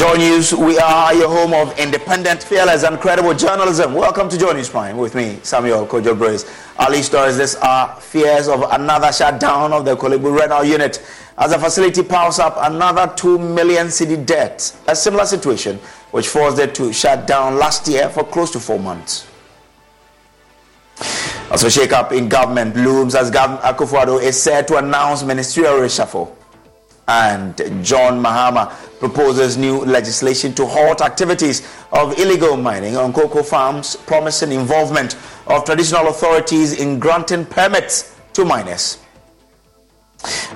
Joy News, we are your home of independent, fearless, and credible journalism. Welcome to Joy News Prime with me, Samuel Kojo Brace. Our lead stories this are fears of another shutdown of the Korle Bu renal unit as the facility piles up another 2 million cedi debt. A similar situation which forced it to shut down last year for close to four months. Also, shake-up in government looms as Governor Akufo-Addo is set to announce ministerial reshuffle and John Mahama proposes new legislation to halt activities of illegal mining on cocoa farms, promising involvement of traditional authorities in granting permits to miners.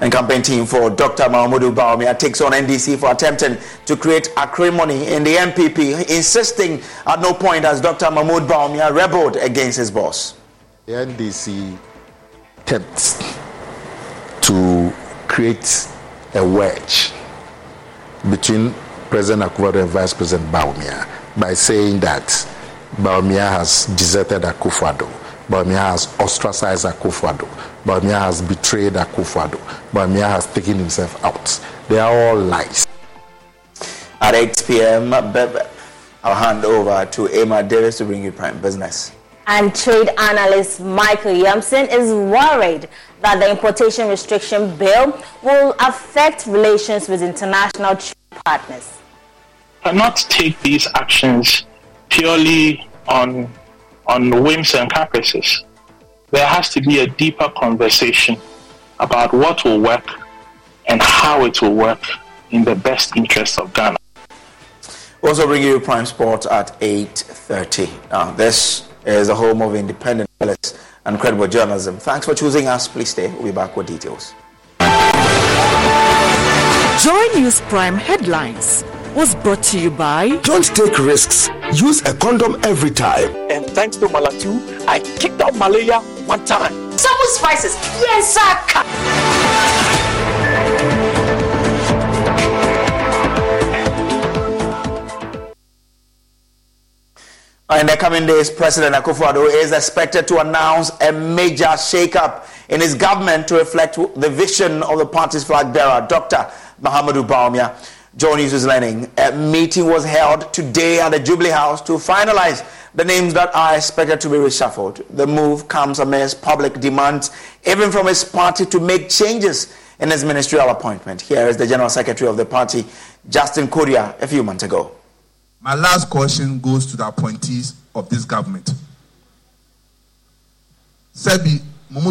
And campaign team for Dr. Mahamudu Bawumia takes on NDC for attempting to create acrimony in the NPP, insisting at no point has Dr. Mahmoud Bawumia rebelled against his boss. The NDC attempts to create a wedge between President Akufo and Vice President Bawumia by saying that Bawumia has deserted Akufo-Addo, Bawumia has ostracized Akufo-Addo, Bawumia has betrayed Akufo-Addo, Bawumia has taken himself out. They are all lies. At 8 p.m., I'll hand over to Emma Davis to bring you Prime Business. And trade analyst Michael Yamson is worried that the importation restriction bill will affect relations with international trade partners. Cannot take these actions purely on on whims and caprices. There has to be a deeper conversation about what will work and how it will work in the best interest of Ghana. Also bringing you Prime Sport at 8.30. Now, this is the home of independent and credible journalism. Thanks for choosing us. Please stay. We'll be back with details. Joy News Prime headlines was brought to you by Don't take risks. Use a condom every time. And thanks to Malatu, I kicked out malaria one time. Some spices. Yes, sir. Uh, in the coming days, President Akufo-Addo is expected to announce a major shake-up in his government to reflect the vision of the party's flag bearer, Dr. Mahamudu Bawumia. Joy News is learning. A meeting was held today at the Jubilee House to finalize the names that are expected to be reshuffled. The move comes amidst public demands, even from his party, to make changes in his ministerial appointment. Here is the General Secretary of the party, Justin Kodua, a few months ago. My last question goes to the appointees of this government. Sebi, if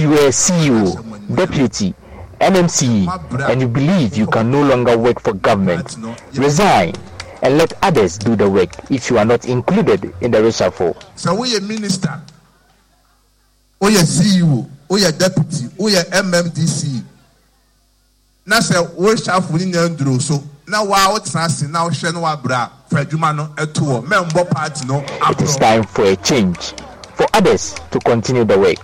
you are CEO, deputy, NMC, and you believe you can no longer work for government, resign and let others do the work if you are not included in the reshuffle. So we a minister, we a CEO, we a deputy, we a MMDC. Now say we reshuffle in so na wa wotena ase na wohwɛ no wabra fa adwuma no ɛto hɔ mɛmbɔ party no it is time for a change for others to continue the work.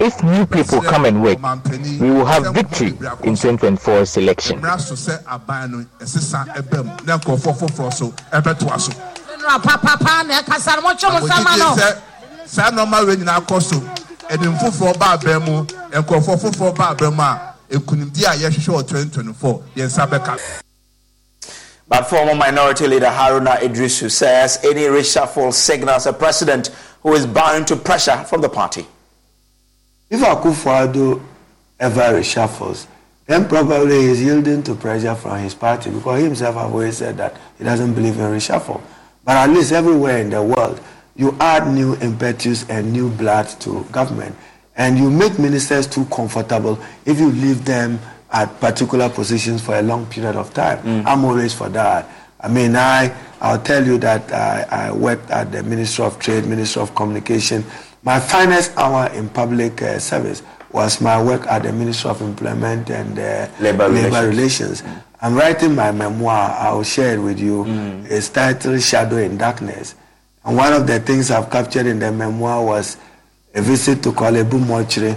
If new people come and work we will have victory in 2024 election general papapa na ɛkasa no mɔtwe mo sama no. sɛ saa nɔɔma wei nyinaa kɔ so. Ɛnim foforɔ ba abɛn mu nkurɔfoɔ foforɔ ba abɛn mu a nkunimdi a yɛhwehwɛ wɔ 2024 yɛn nsa bɛka But former Minority Leader Haruna Iddrisu says any reshuffle signals a president who is bound to pressure from the party. If Akufo-Addo ever reshuffles, then probably he's yielding to pressure from his party because he himself have always said that he doesn't believe in reshuffle. But at least everywhere in the world, you add new impetus and new blood to government. And you make ministers too comfortable if you leave them at particular positions for a long period of time. Mm. I'm always for that. I mean, I, I'll tell you that I, I worked at the Ministry of Trade, Ministry of Communication. My finest hour in public uh, service was my work at the Ministry of Employment and uh, Labor, Labor, Relations. Relations. Mm. I'm writing my memoir. I'll share it with you. Mm. It's titled Shadow in Darkness. And one of the things I've captured in the memoir was a visit to Korle Bu Mortuary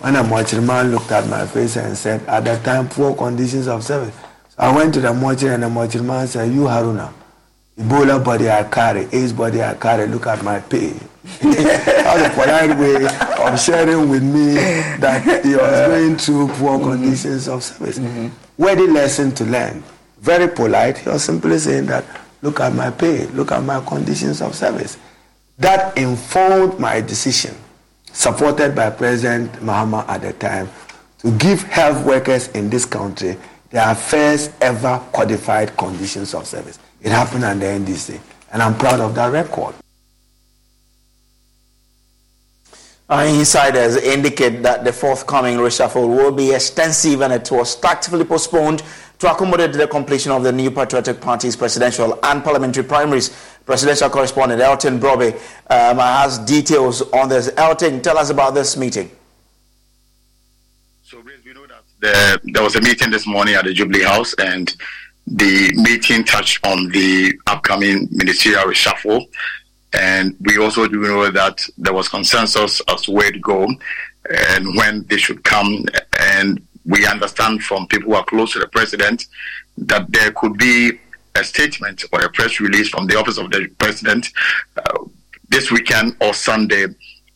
when a mortuary man looked at my face and said, at that time, poor conditions of service. So I went to the mortuary and the mortuary man said, you Haruna, Ebola body I carry, AIDS body I carry, look at my pay. That's a polite way of sharing with me that he was going through poor mm-hmm. conditions of service. Mm-hmm. Worthy lesson to learn. Very polite. He was simply saying that, look at my pay, look at my conditions of service. That informed my decision supported by President Mahama at the time, to give health workers in this country their first ever codified conditions of service. It happened at the NDC, and I'm proud of that record. Our insiders indicate that the forthcoming reshuffle will be extensive and it was tactfully postponed to accommodate the completion of the new Patriotic Party's presidential and parliamentary primaries. Presidential correspondent Elton Brobbey um, has details on this. Elton, tell us about this meeting. So, we know that the, there was a meeting this morning at the Jubilee House, and the meeting touched on the upcoming ministerial reshuffle. And we also do know that there was consensus as to where to go and when they should come. And we understand from people who are close to the president that there could be a statement or a press release from the office of the president uh, this weekend or Sunday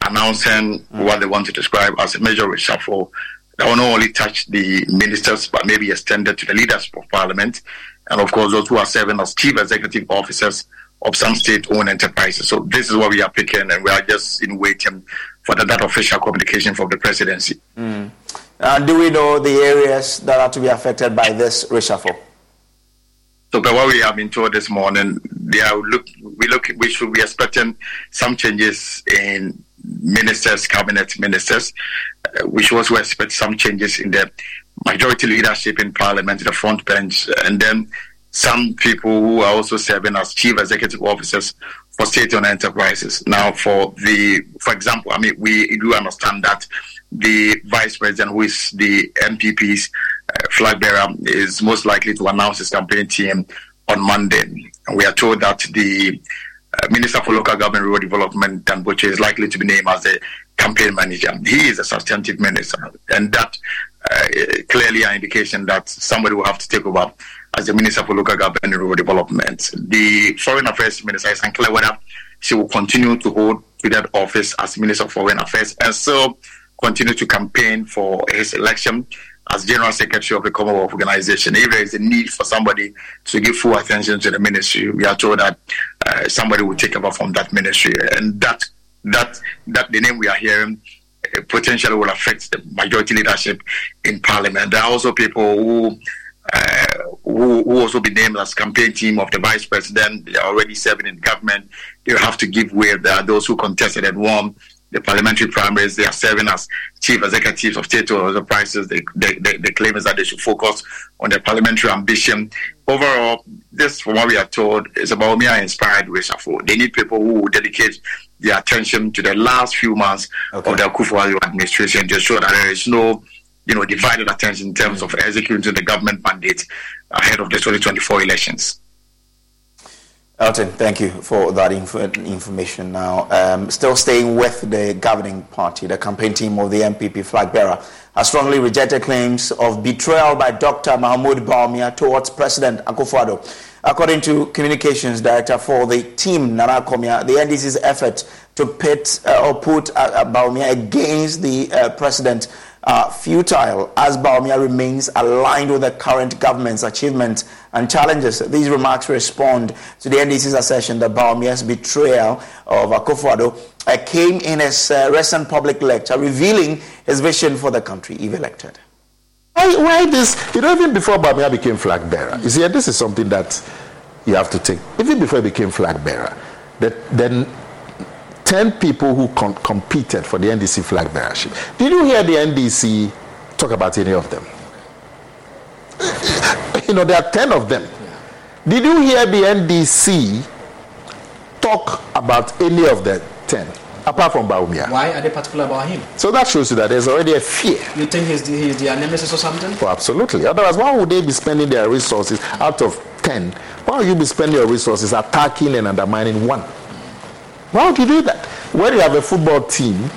announcing what they want to describe as a major reshuffle that will not only touch the ministers but maybe extended to the leaders of parliament and of course those who are serving as chief executive officers of some state-owned enterprises. So this is what we are picking, and we are just in waiting for the, that official communication from the presidency. Mm. Uh, do we know the areas that are to be affected by this reshuffle? So, by what we have been told this morning, look, we look, we should be expecting some changes in ministers, cabinet ministers. Uh, we should also expect some changes in the majority leadership in parliament, the front bench, and then some people who are also serving as chief executive officers for state-owned enterprises. Now, for the, for example, I mean, we do understand that the vice president, who is the NPP's uh, flag bearer, is most likely to announce his campaign team on Monday. And we are told that the uh, Minister for Local Government and Rural Development, Dan Botwe, is likely to be named as the campaign manager. He is a substantive minister, and that uh, clearly an indication that somebody will have to take over as the Minister for Local Government and Rural Development. The Foreign Affairs Minister is unclear whether she will continue to hold to that office as Minister of Foreign Affairs and so continue to campaign for his election as General Secretary of the Commonwealth Organization. If there is a need for somebody to give full attention to the ministry, we are told that uh, somebody will take over from that ministry, and that that that the name we are hearing uh, potentially will affect the majority leadership in Parliament. There are also people who uh, who, who also be named as campaign team of the vice president. They are already serving in government. They have to give way. There are those who contested and won the parliamentary primaries. They are serving as chief executives of state or enterprises. The, the, the, the claim is that they should focus on their parliamentary ambition. Overall, this, from what we are told, is about me inspired reshuffle. They need people who will dedicate their attention to the last few months okay. of the Akufo administration to ensure that there is no you know, divided attention in terms mm. of executing the government mandate ahead of the 2024 elections. Elton, thank you for that inf- information. Now, um, still staying with the governing party, the campaign team of the NPP flag bearer has strongly rejected claims of betrayal by Dr. Mahmoud Bawumia towards President Akufo-Addo. According to communications director for the team, Nana Komia, the NDC's effort to pit uh, or put uh, Bawumia against the uh, president are futile as Bawumia remains aligned with the current government's achievements and challenges. These remarks respond to the NDC's assertion that Bawumia's betrayal of Akufo-Addo uh, came in his uh, recent public lecture revealing his vision for the country if elected. Why, why this? You know, even before Bawumia became flag bearer, you see, this is something that you have to take. Even before he became flag bearer, that then 10 people who com- competed for the NDC flag bearership. Did you hear the NDC talk about any of them? you know, there are 10 of them. Did you hear the NDC talk about any of the 10? apart from Bawumia. Why are they particular about him? So that shows you that there's already a fear. You think he's, the, he's their nemesis or something? Oh, absolutely. Otherwise, why would they be spending their resources out of 10? Why would you be spending your resources attacking and undermining one? Why would you do that? When you have a football team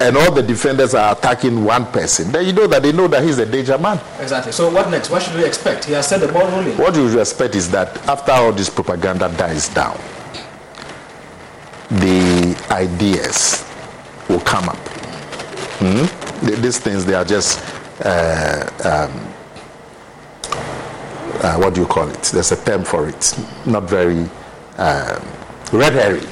and all the defenders are attacking one person, then you know that they know that he's a danger man. Exactly. So what next? What should we expect? He has said the ball rolling. What you expect is that after all this propaganda dies down, the ideas will come up. Hmm? These things, they are just, uh, um, uh, what do you call it? There's a term for it. Not very um, red herring.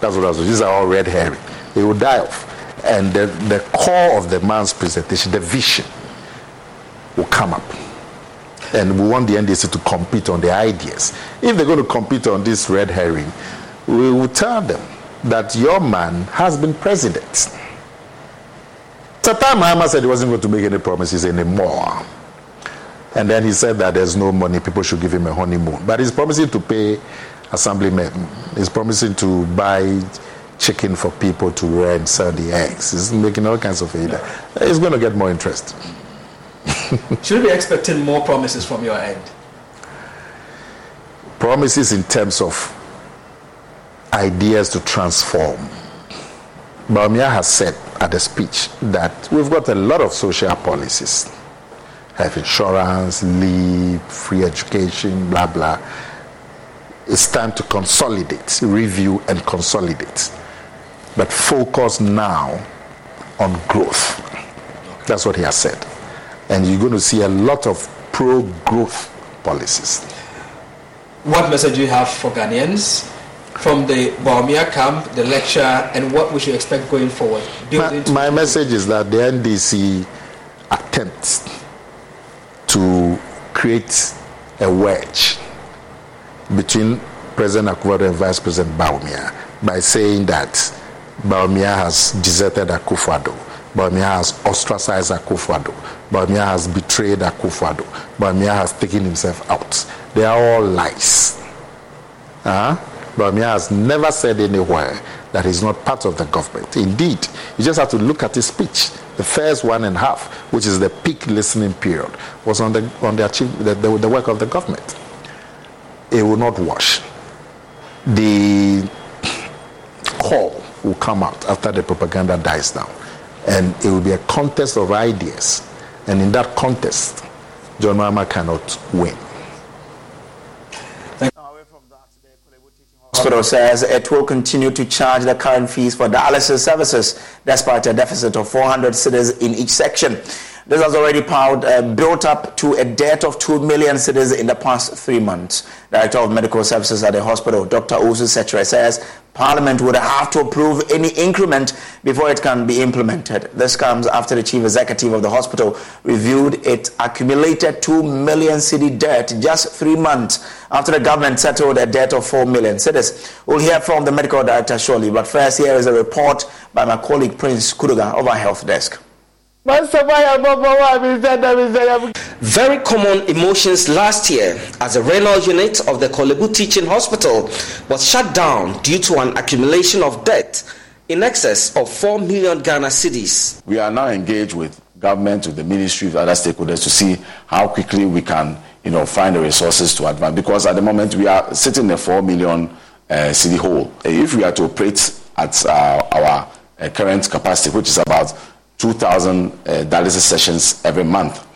That's what I was. These are all red herring. They will die off. And the, the core of the man's presentation, the vision, will come up. And we want the NDC to compete on the ideas. If they're going to compete on this red herring, we will tell them that your man has been president. Satan Mahama said he wasn't going to make any promises anymore. And then he said that there's no money, people should give him a honeymoon. But he's promising to pay assemblymen, is promising to buy chicken for people to rear and sell the eggs. He's making all kinds of aid. He's going to get more interest. should we be expecting more promises from your end? Promises in terms of ideas to transform. Bawumia has said at the speech that we've got a lot of social policies health insurance, leave, free education, blah, blah. It's time to consolidate, review, and consolidate. But focus now on growth. That's what he has said. And you're going to see a lot of pro growth policies. What message do you have for Ghanaians from the Bawumia camp, the lecture, and what we should expect going forward? My, my message is that the NDC attempts to create a wedge between President Akufo and Vice President Bawumia by saying that Bawumia has deserted Akufo-Addo, Bawumia has ostracized Akufo-Addo, Bawumia has betrayed Akufo-Addo, Bawumia has taken himself out. They are all lies. Uh-huh. Bawumia has never said anywhere that he's not part of the government. Indeed, you just have to look at his speech. The first one and a half, which is the peak listening period, was on the on the, achieve, the, the, the work of the government. It will not wash. The call will come out after the propaganda dies down, and it will be a contest of ideas. And in that contest, John Mahama cannot win. Hospital says it will continue to charge the current fees for dialysis services despite a deficit of 400 cedis in each section. This has already piled, uh, built up to a debt of 2 million cedis in the past three months. Director of Medical Services at the hospital, Dr. Owusu Setra, says Parliament would have to approve any increment before it can be implemented. This comes after the chief executive of the hospital reviewed its accumulated 2 million cedi debt just three months after the government settled a debt of 4 million cedis. We'll hear from the medical director shortly, but first here is a report by my colleague Prince Kuduga of our health desk. Very common emotions last year as the renal unit of the Korle Bu Teaching Hospital was shut down due to an accumulation of debt in excess of 4 million Ghana cedis. We are now engaged with government, with the ministry, with other stakeholders to see how quickly we can you know, find the resources to advance. Because at the moment we are sitting in a four million uh, cedi hole. If we are to operate at uh, our uh, current capacity, which is about 2,000 uh, dialysis sessions every month,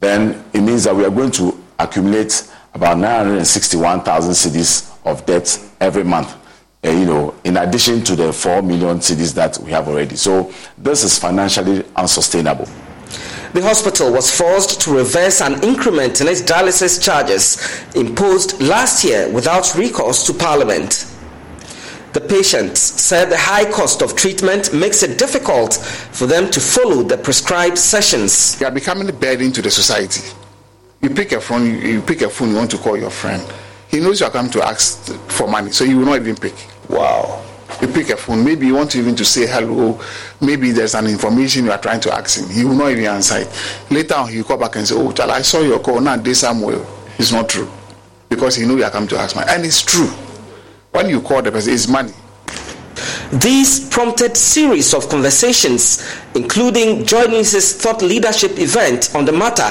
then it means that we are going to accumulate about 961,000 cedis of debt every month. Uh, you know, in addition to the 4 million cedis that we have already. So this is financially unsustainable. The hospital was forced to reverse an increment in its dialysis charges imposed last year without recourse to Parliament. The patients said the high cost of treatment makes it difficult for them to follow the prescribed sessions. You are becoming a burden to the society. You pick a phone, you pick a phone, you want to call your friend. He knows you are coming to ask for money, so you will not even pick. Wow. You pick a phone, maybe you want to even to say hello, maybe there's an information you are trying to ask him. He will not even answer it. Later on, he will call back and say, Oh, child, I saw your call, now this Samuel. It's not true. Because he knows you are coming to ask money. And it's true. When you call the person, it's money. These prompted series of conversations, including joining his thought leadership event on the matter,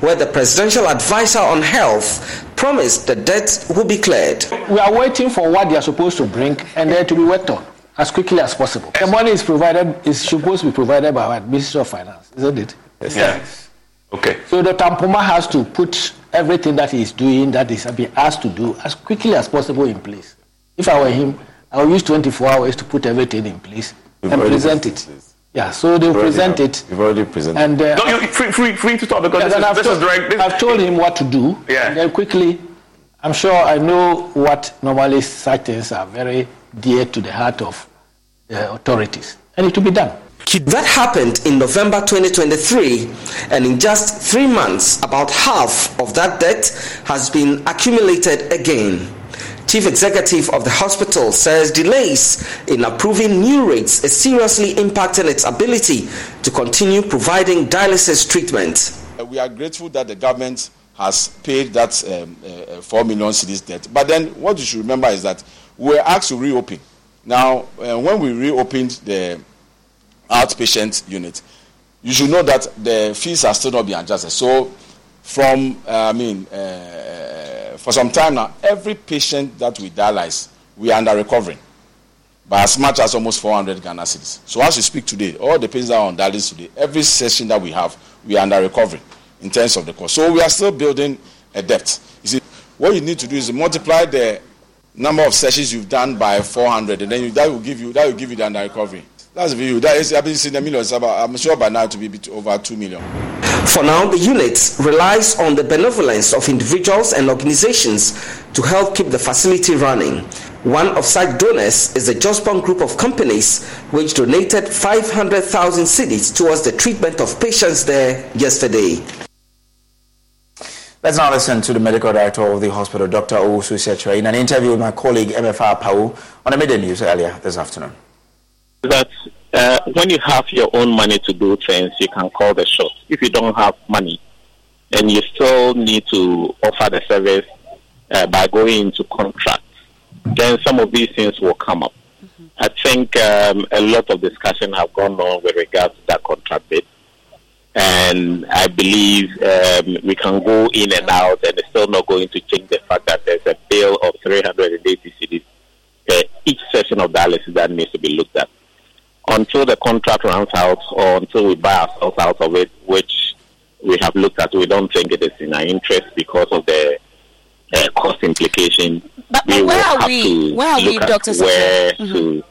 where the presidential advisor on health promised the debt will be cleared. We are waiting for what they are supposed to bring and then to be worked on as quickly as possible. The money is provided is supposed to be provided by our Ministry of Finance, isn't it? Yes. yes. Okay. So the Mpoma has to put everything that he is doing, that is being asked to do, as quickly as possible in place. If I were him, I would use 24 hours to put everything in place You've and present it. Yeah, so they'll present it. You've already presented and, uh, no, you free, free, free to talk because yeah, this, is, I've this told, is direct. This I've told him what to do. Yeah. And then quickly, I'm sure I know what normally such things are very dear to the heart of the authorities. And it will be done. That happened in November 2023, and in just three months, about half of that debt has been accumulated again. Chief Executive of the hospital says delays in approving new rates is seriously impacting its ability to continue providing dialysis treatment. We are grateful that the government has paid that um, uh, 4 million cedis debt. But then what you should remember is that we were asked to reopen. Now, uh, when we reopened the outpatient unit, you should know that the fees are still not being adjusted. So, from, uh, I mean, uh, for some time now, every patient that we dialyze, we are under recovering by as much as almost 400 Ghana cedis. So as we speak today, all the patients that are on dialysis today, every session that we have, we are under recovery in terms of the cost. So we are still building a debt. You see, what you need to do is multiply the number of sessions you've done by 400, and then you, that will give you that will give you the under recovery. That's the view. That is, I've been seeing the millions. I'm sure by now to be over two million. For now, the unit relies on the benevolence of individuals and organizations to help keep the facility running. One of such donors is the Jospong Group of Companies, which donated 500,000 cedis towards the treatment of patients there yesterday. Let's now listen to the medical director of the hospital, Dr. Owusu Setra, in an interview with my colleague MFR Pau on the Midday News earlier this afternoon. That uh, when you have your own money to do things, you can call the shots. If you don't have money, and you still need to offer the service uh, by going into contracts, then some of these things will come up. Mm-hmm. I think um, a lot of discussion have gone on with regards to that contract bit. And I believe um, we can go in and out, and it's still not going to change the fact that there's a bill of 380 cedis uh, each session of dialysis that needs to be looked at until the contract runs out or until we buy ourselves out of it, which we have looked at. We don't think it is in our interest because of the uh, cost implication. But, but where are we? Where are we, Doctor? Where mm-hmm. to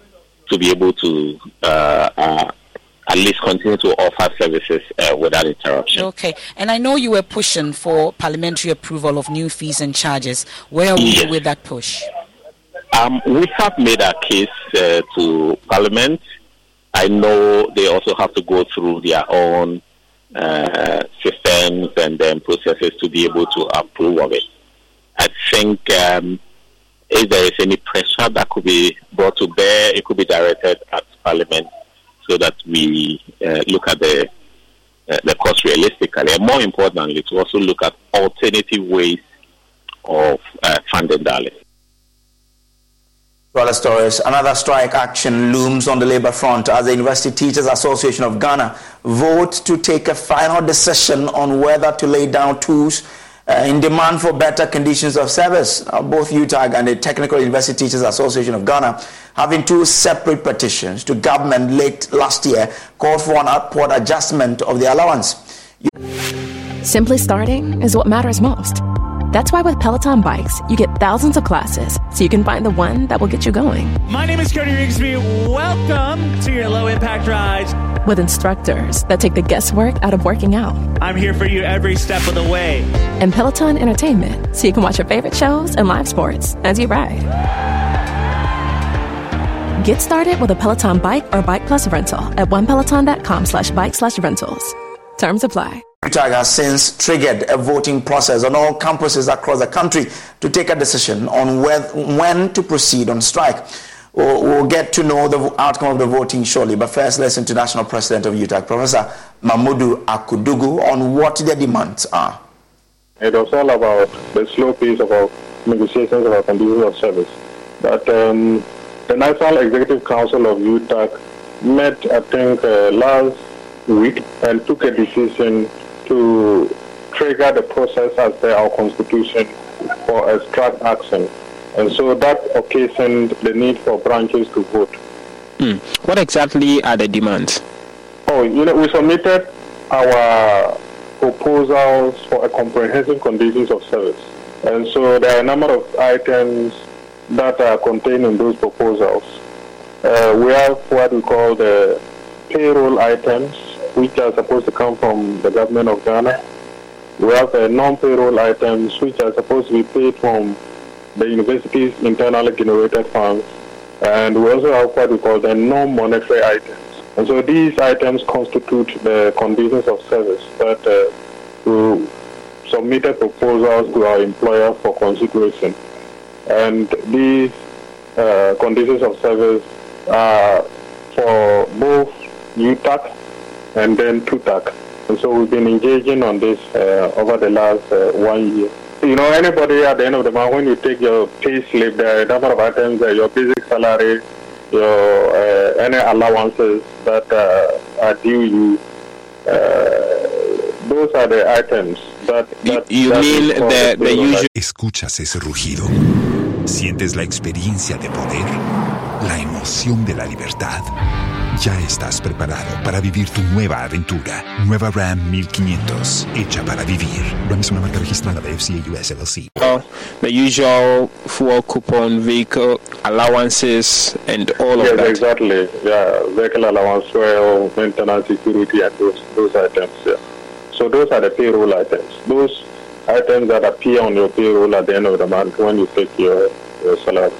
to be able to uh, uh, at least continue to offer services uh, without interruption. Okay, and I know you were pushing for parliamentary approval of new fees and charges. Where are yes. we with that push? Um, we have made our case uh, to Parliament. I know they also have to go through their own uh, systems and then processes to be able to approve of it. I think um, if there is any pressure that could be brought to bear, it could be directed at Parliament so that we uh, look at the uh, the cost realistically, and more importantly, to also look at alternative ways of uh, funding dialysis. Another strike action looms on the labor front as the University Teachers Association of Ghana vote to take a final decision on whether to lay down tools uh, in demand for better conditions of service. Uh, both UTAG and the Technical University Teachers Association of Ghana, having two separate petitions to government late last year, called for an upward adjustment of the allowance. Simply starting is what matters most. That's why with Peloton bikes, you get thousands of classes so you can find the one that will get you going. My name is Cody Rigsby. Welcome to your low impact ride. With instructors that take the guesswork out of working out. I'm here for you every step of the way. And Peloton Entertainment so you can watch your favorite shows and live sports as you ride. Get started with a Peloton bike or bike plus rental at onepeloton.com slash bike slash rentals. Terms apply. UTAG has since triggered a voting process on all campuses across the country to take a decision on when to proceed on strike. We'll, we'll, get to know the outcome of the voting shortly, but first, let's to National President of UTAG, Professor Mamudu Akudugu, on what their demands are. It was all about the slow pace of our negotiations of our conditions of service. But um, the National Executive Council of UTAG met, I think, uh, last week and took a decision to trigger the process as per our constitution for a strike action. And so that occasioned the need for branches to vote. Mm. What exactly are the demands? Oh, you know, we submitted our proposals for a comprehensive conditions of service. And so there are a number of items that are contained in those proposals. Uh, we have what we call the payroll items, which are supposed to come from the government of Ghana. We have uh, non-payroll items which are supposed to be paid from the university's internally generated funds. And we also have what we call the non-monetary items. And so these items constitute the conditions of service that uh, we submitted proposals to our employer for consideration. And these uh, conditions of service are for both UTAG and then TUTAG. And so we've been engaging on this uh, over the last uh, one year. You know, anybody at the end of the month, when you take your pay slip, there are a number of items, uh, your basic salary, your uh, any allowances that uh, are due you. Uh, those are the items that. that you, that mean the, the usual. Escuchas ese rugido. Sientes la experiencia de poder, la emoción de la libertad. Ya estás preparado para vivir tu nueva aventura. Nueva Ram 1500, hecha para vivir. Ram es una marca registrada de FCA US LLC. Uh, the usual fuel coupon, vehicle allowances, and all yes, of that. exactly. Yeah, vehicle allowance, fuel, maintenance, security, and those those items. Yeah. So those are the payroll items. Those items that appear on your payroll at the end of the month when you take your, your salary.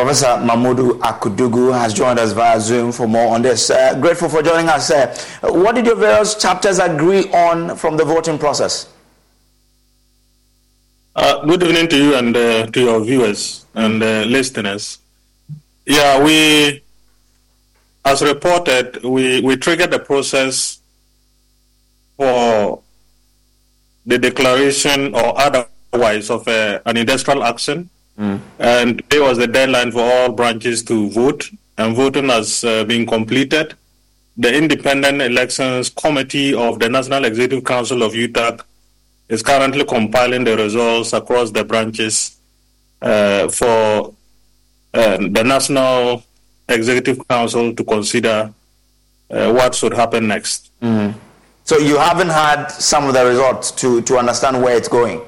Professor Mamudu Akudugu has joined us via Zoom for more on this. Uh, grateful for joining us. Uh, what did your various chapters agree on from the voting process? Uh, good evening to you and uh, to your viewers and uh, listeners. Yeah, we, as reported, we, we triggered the process for the declaration or otherwise of uh, an industrial action Mm. And today was the deadline for all branches to vote, and voting has uh, been completed. The Independent Elections Committee of the National Executive Council of UTAG is currently compiling the results across the branches uh, for uh, the National Executive Council to consider uh, what should happen next. Mm. So you haven't had some of the results to, to understand where it's going?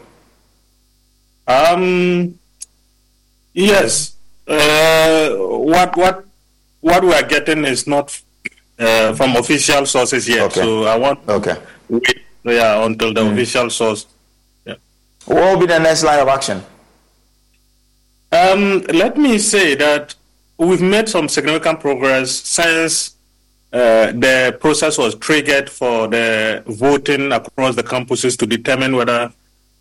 Um, Yes. Uh, what what what we are getting is not uh, from official sources yet. Okay. So I want okay. wait yeah, until the official source. Yeah. What will be the next line of action? Um, let me say that we've made some significant progress since uh, the process was triggered for the voting across the campuses to determine whether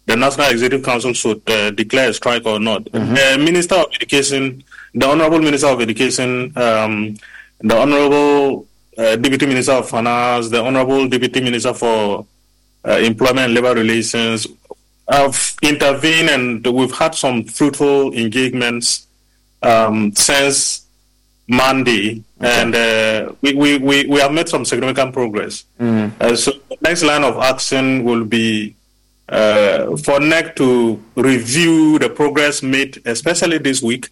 the National Executive Council should uh, declare a strike or not. Mm-hmm. The Minister of Education, the Honorable Minister of Education, um, the Honorable uh, Deputy Minister of Finance, the Honorable Deputy Minister for uh, Employment and Labor Relations have intervened and we've had some fruitful engagements um, since Monday, and uh, we, we, we, we have made some significant progress. Mm. Uh, so the next line of action will be uh, for NEC to review the progress made, especially this week,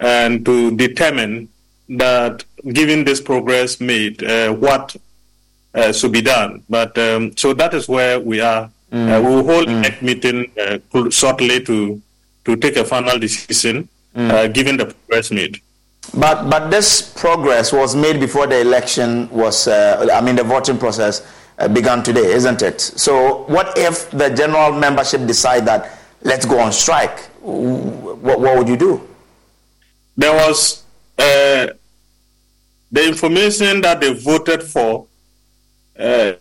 and to determine that, given this progress made, uh, what uh, should be done. But um, so that is where we are. Mm. Uh, we will hold a NEC meeting uh, shortly to to take a final decision, Mm. uh, given the progress made. But but this progress was made before the election was. Uh, I mean, the voting process uh, began today, isn't it? So, what if the general membership decide that let's go on strike? What, what would you do? There was uh, the information that they voted for uh,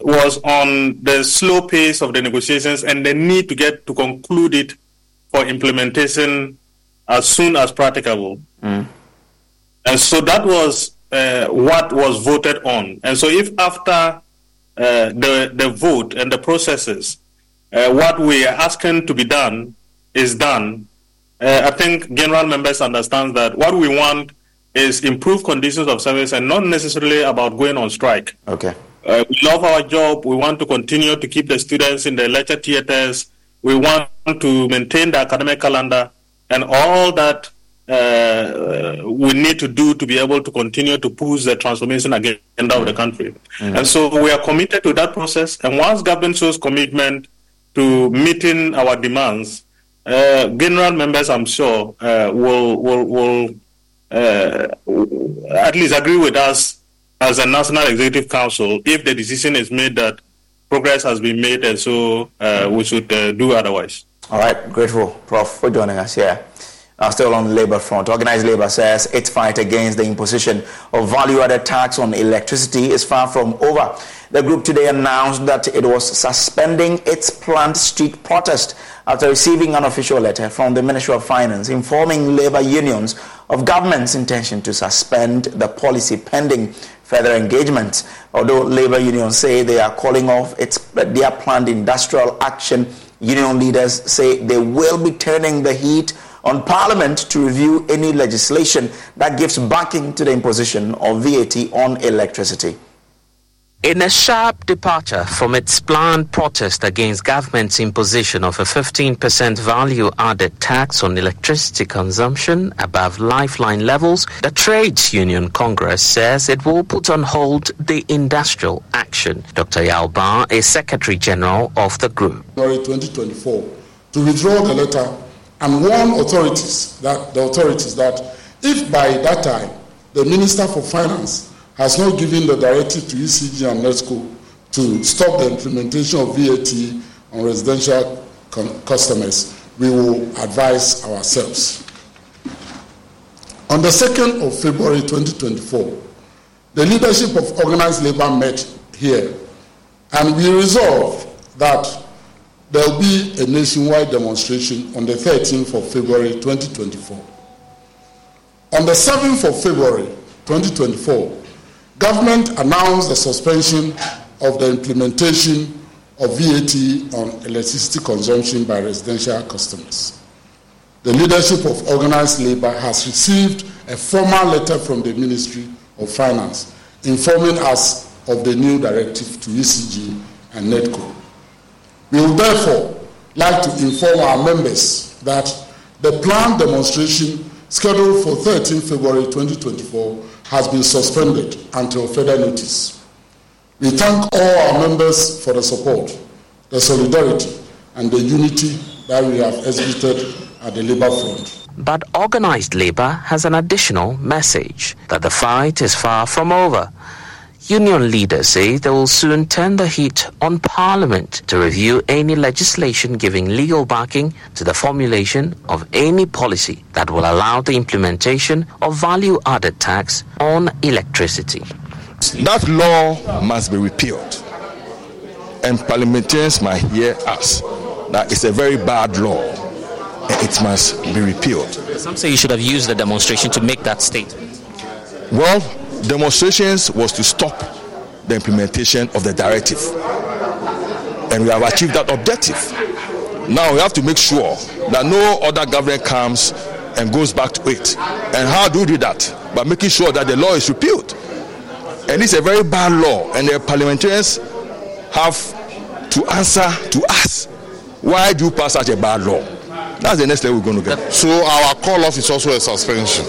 was on the slow pace of the negotiations and the need to get to conclude it for implementation as soon as practicable. Mm. And so that was uh, what was voted on. And so if after uh, the, the vote and the processes, uh, what we are asking to be done is done, uh, I think general members understand that what we want is improved conditions of service and not necessarily about going on strike. Okay. Uh, we love our job. We want to continue to keep the students in the lecture theaters. We want to maintain the academic calendar and all that uh, we need to do to be able to continue to push the transformation agenda of the country. Mm. And so we are committed to that process. And once government shows commitment to meeting our demands, uh, general members, I'm sure, uh, will will will uh, at least agree with us as a national executive council if the decision is made that progress has been made, and so uh, we should uh, do otherwise. All right, grateful, Prof, for joining us here. Now, still on the labor front, organized labor says its fight against the imposition of value-added tax on electricity is far from over. The group today announced that it was suspending its planned street protest after receiving an official letter from the Ministry of Finance informing labor unions of government's intention to suspend the policy pending further engagement. Although labor unions say they are calling off its, their planned industrial action, union leaders say they will be turning the heat on Parliament to review any legislation that gives backing to the imposition of VAT on electricity. In a sharp departure from its planned protest against government's imposition of a 15% value added tax on electricity consumption above lifeline levels, the Trades Union Congress says it will put on hold the industrial action. Dr. Yaw Baah is Secretary General of the group. January 2024 to withdraw the letter and warn authorities that the authorities that if by that time the Minister for Finance has not given the directive to ECG and NEDCo to stop the implementation of VAT on residential con- customers, we will advise ourselves. On the 2nd of February 2024, the leadership of organized labor met here and we resolved that there will be a nationwide demonstration on the 13th of February 2024. On the 7th of February 2024, government announced the suspension of the implementation of VAT on electricity consumption by residential customers. The leadership of organized labor has received a formal letter from the Ministry of Finance informing us of the new directive to ECG and NEDCo. We would therefore like to inform our members that the planned demonstration scheduled for 13 February 2024 has been suspended until further notice. We thank all our members for the support, the solidarity, and the unity that we have exhibited at the labor front. But organized labor has an additional message that the fight is far from over. Union leaders say they will soon turn the heat on Parliament to review any legislation giving legal backing to the formulation of any policy that will allow the implementation of value added tax on electricity. That law must be repealed. And parliamentarians might hear us that it's a very bad law and it must be repealed. Some say you should have used the demonstration to make that statement. Well, demonstrations was to stop the implementation of the directive. And we have achieved that objective. Now we have to make sure that no other government comes and goes back to it. And how do we do that? By making sure that the law is repealed. And it's a very bad law, and the parliamentarians have to answer to us. Why do you pass such a bad law? That's the next level we're going to get. So our call off is also a suspension.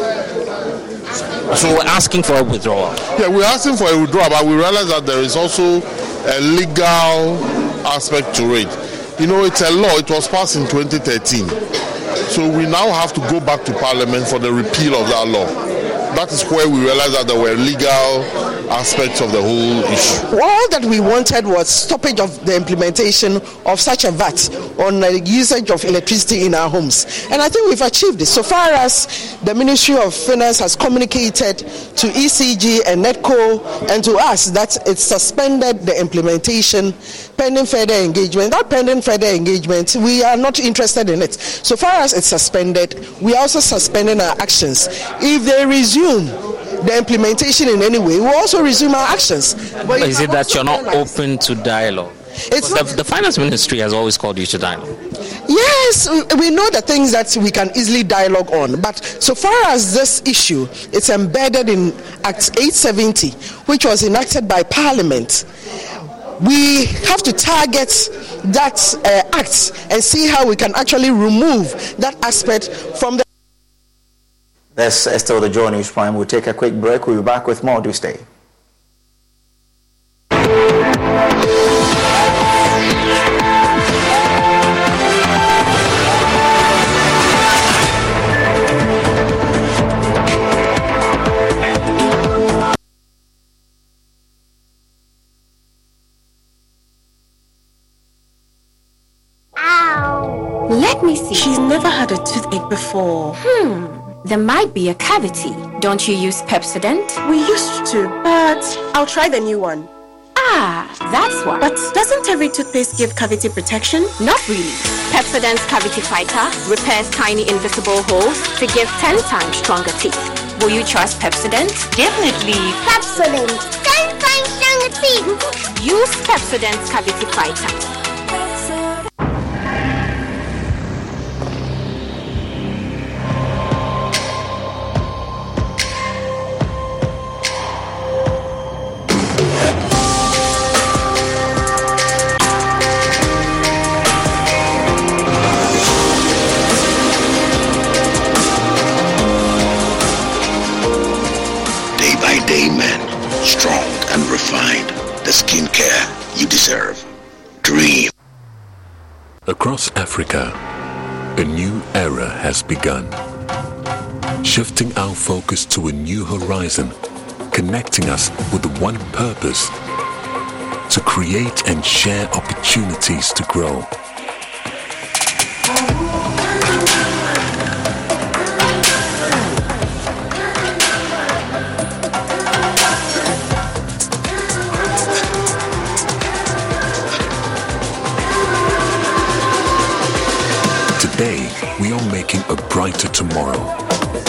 So we're asking for a withdrawal. Yeah, we're asking for a withdrawal, but we realize that there is also a legal aspect to it. You know, it's a law. It was passed in 2013. So we now have to go back to Parliament for the repeal of that law. That is where we realized that there were legal aspects of the whole issue. All that we wanted was stoppage of the implementation of such a VAT on the usage of electricity in our homes. And I think we've achieved it. So far as the Ministry of Finance has communicated to ECG and NEDCo and to us that it suspended the implementation pending further engagement. That pending further engagement, we are not interested in it. So far as it's suspended, we are also suspending our actions. If they resume the implementation in any way, we'll also resume our actions. But is it that you're not open to dialogue? It's the, the finance ministry has always called you to dialogue. Yes, we know the things that we can easily dialogue on. But so far as this issue, it's embedded in Act 870, which was enacted by Parliament. We have to target that uh, act and see how we can actually remove that aspect from the. That's still the Joy News Prime. We'll take a quick break. We'll be back with more. Do stay. Let me see. She's never had a toothache before. Hmm. There might be a cavity. Don't you use Pepsodent? We used to, but I'll try the new one. Ah, that's why. But doesn't every toothpaste give cavity protection? Not really. Pepsodent's Cavity Fighter repairs tiny invisible holes to give 10 times stronger teeth. Will you trust Pepsodent? Definitely. Pepsodent, 10 times stronger teeth. Use Pepsodent's Cavity Fighter. Begun. Shifting our focus to a new horizon, connecting us with one purpose to create and share opportunities to grow. Making a brighter tomorrow,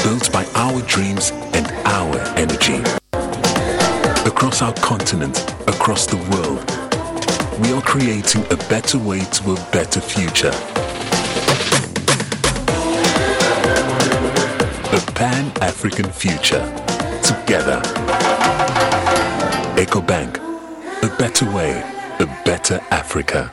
built by our dreams and our energy. Across our continent, across the world, we are creating a better way to a better future. A Pan African future. Together. EcoBank. A better way, a better Africa.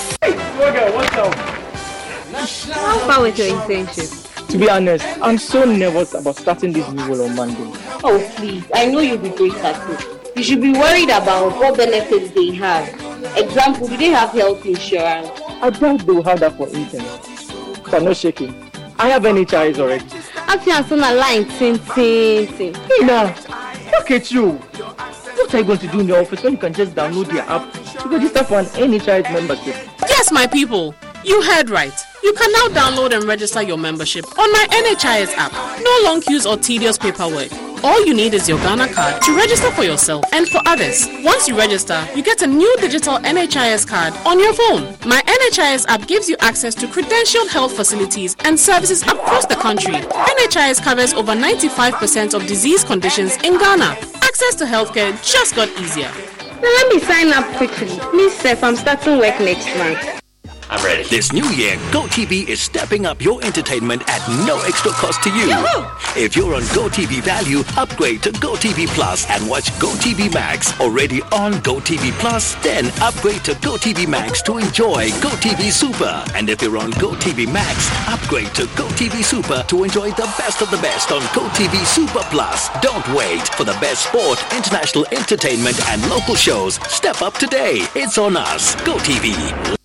How far with your internship? To be honest, I'm so nervous about starting this new role on Monday. Oh, please. I know you'll be great at it. You should be worried about what benefits they have. Example, do they have health insurance? I doubt they will have that for interns. But no shaking. I have NHIS already. Actually, I'm on a line. Tin, tin, tin. Hey, now, look at you. What are you going to do in your office when you can just download the app to register for an NHIS membership? Yes, my people. You heard right. You can now download and register your membership on my NHIS app. No long queues or tedious paperwork. All you need is your Ghana card to register for yourself and for others. Once you register, you get a new digital NHIS card on your phone. My NHIS app gives you access to credentialed health facilities and services across the country. NHIS covers over 95% of disease conditions in Ghana. Access to healthcare just got easier. Now let me sign up quickly. Me, Seth, I'm starting work next month. I'm ready. This new year, GoTV is stepping up your entertainment at no extra cost to you. Yahoo! If you're on GoTV Value, upgrade to GoTV Plus and watch GoTV Max. Already on GoTV Plus, then upgrade to GoTV Max to enjoy GoTV Super. And if you're on GoTV Max, upgrade to GoTV Super to enjoy the best of the best on GoTV Super Plus. Don't wait for the best sport, international entertainment, and local shows. Step up today. It's on us. GoTV.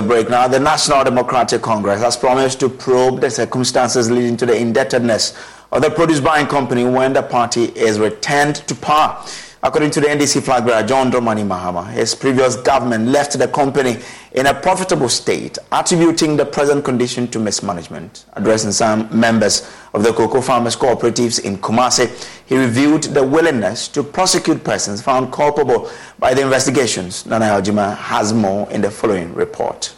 The break. Now, the National Democratic Congress has promised to probe the circumstances leading to the indebtedness of the produce buying company when the party is returned to power. According to the NDC flag bearer, John Dramani Mahama, his previous government left the company in a profitable state, attributing the present condition to mismanagement. Addressing some members of the cocoa farmers cooperatives in Kumasi, he reviewed the willingness to prosecute persons found culpable by the investigations. Nana Aljima has more in the following report.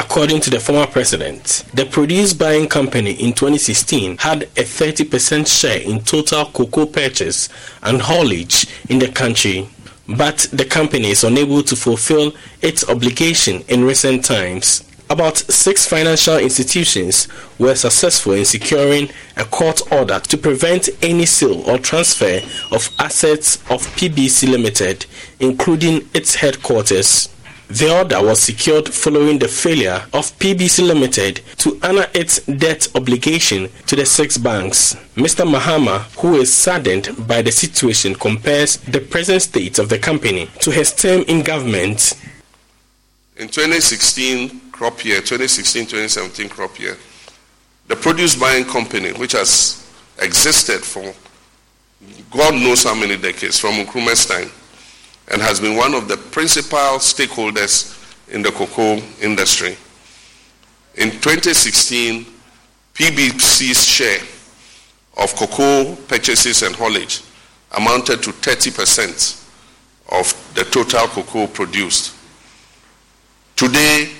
According to the former president, the produce buying company in 2016 had a 30% share in total cocoa purchase and haulage in the country, but the company is unable to fulfill its obligation in recent times. About six financial institutions were successful in securing a court order to prevent any sale or transfer of assets of PBC Limited, including its headquarters. The order was secured following the failure of PBC Limited to honor its debt obligation to the six banks. Mr. Mahama, who is saddened by the situation, compares the present state of the company to his term in government. In 2016 crop year, 2016-2017 crop year, the produce buying company, which has existed for God knows how many decades, from Nkrumah's time, and has been one of the principal stakeholders in the cocoa industry. In 2016, PBC's share of cocoa purchases and haulage amounted to 30% of the total cocoa produced. Today,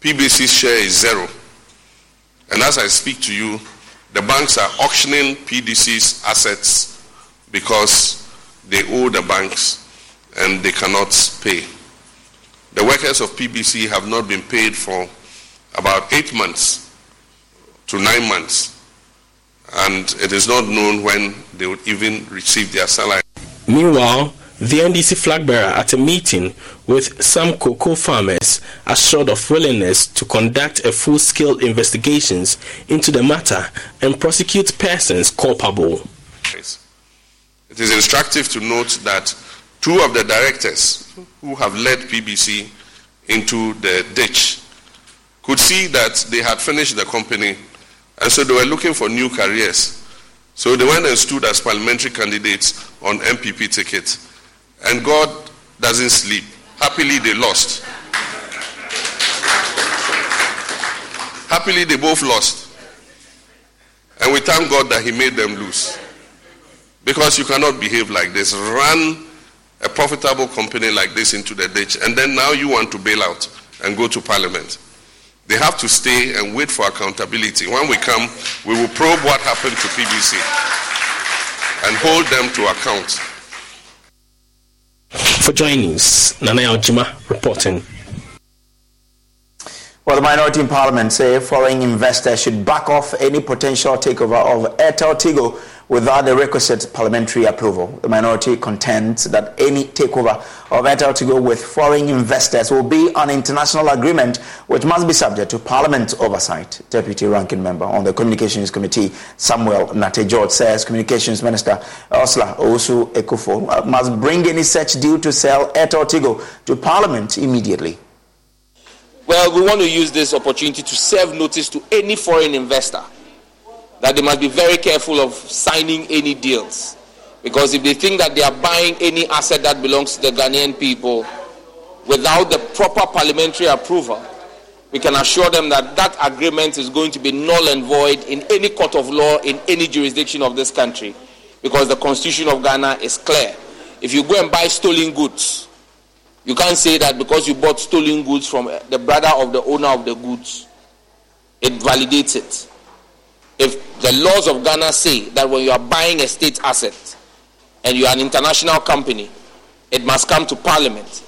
PBC's share is zero. And as I speak to you, the banks are auctioning PBC's assets because they owe the banks and they cannot pay. The workers of PBC have not been paid for about eight months to nine months, and it is not known when they would even receive their salary. Meanwhile, the NDC flag bearer at a meeting with some cocoa farmers assured of willingness to conduct a full-scale investigations into the matter and prosecute persons culpable. It is instructive to note that two of the directors who have led PBC into the ditch could see that they had finished the company and so they were looking for new careers. So they went and stood as parliamentary candidates on NPP tickets. And God doesn't sleep. Happily they lost. Happily they both lost. And we thank God that He made them lose. Because you cannot behave like this. Run a profitable company like this into the ditch, and then now you want to bail out and go to parliament. They have to stay and wait for accountability. When we come, we will probe what happened to PBC and hold them to account. For joining us, Nana Ojima reporting. Well, the minority in parliament say foreign investors should back off any potential takeover of Airtel Tigo without the requisite parliamentary approval. The minority contends that any takeover of Airtel Tigo with foreign investors will be an international agreement which must be subject to parliament's oversight. Deputy ranking member on the Communications Committee, Samuel Nartey George, says Communications Minister Ursula Owusu Ekuful uh, must bring any such deal to sell Airtel Tigo to parliament immediately. Well, we want to use this opportunity to serve notice to any foreign investor that they must be very careful of signing any deals. Because if they think that they are buying any asset that belongs to the Ghanaian people without the proper parliamentary approval, we can assure them that that agreement is going to be null and void in any court of law in any jurisdiction of this country. Because the constitution of Ghana is clear. If you go and buy stolen goods, you can't say that because you bought stolen goods from the brother of the owner of the goods, it validates it. If the laws of Ghana say that when you are buying a state asset and you are an international company, it must come to parliament,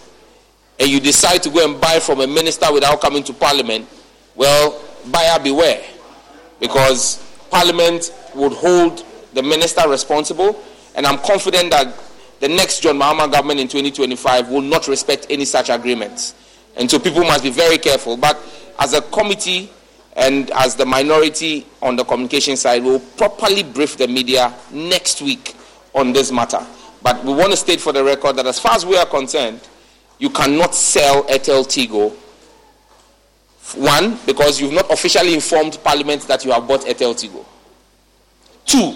and you decide to go and buy from a minister without coming to parliament, well, buyer beware. Because parliament would hold the minister responsible, and I'm confident that the next John Mahama government in 2025 will not respect any such agreements. And so people must be very careful. But as a committee and as the minority on the communication side, we'll properly brief the media next week on this matter. But we want to state for the record that as far as we are concerned, you cannot sell Airtel Tigo. One, because you've not officially informed Parliament that you have bought Airtel Tigo. Two,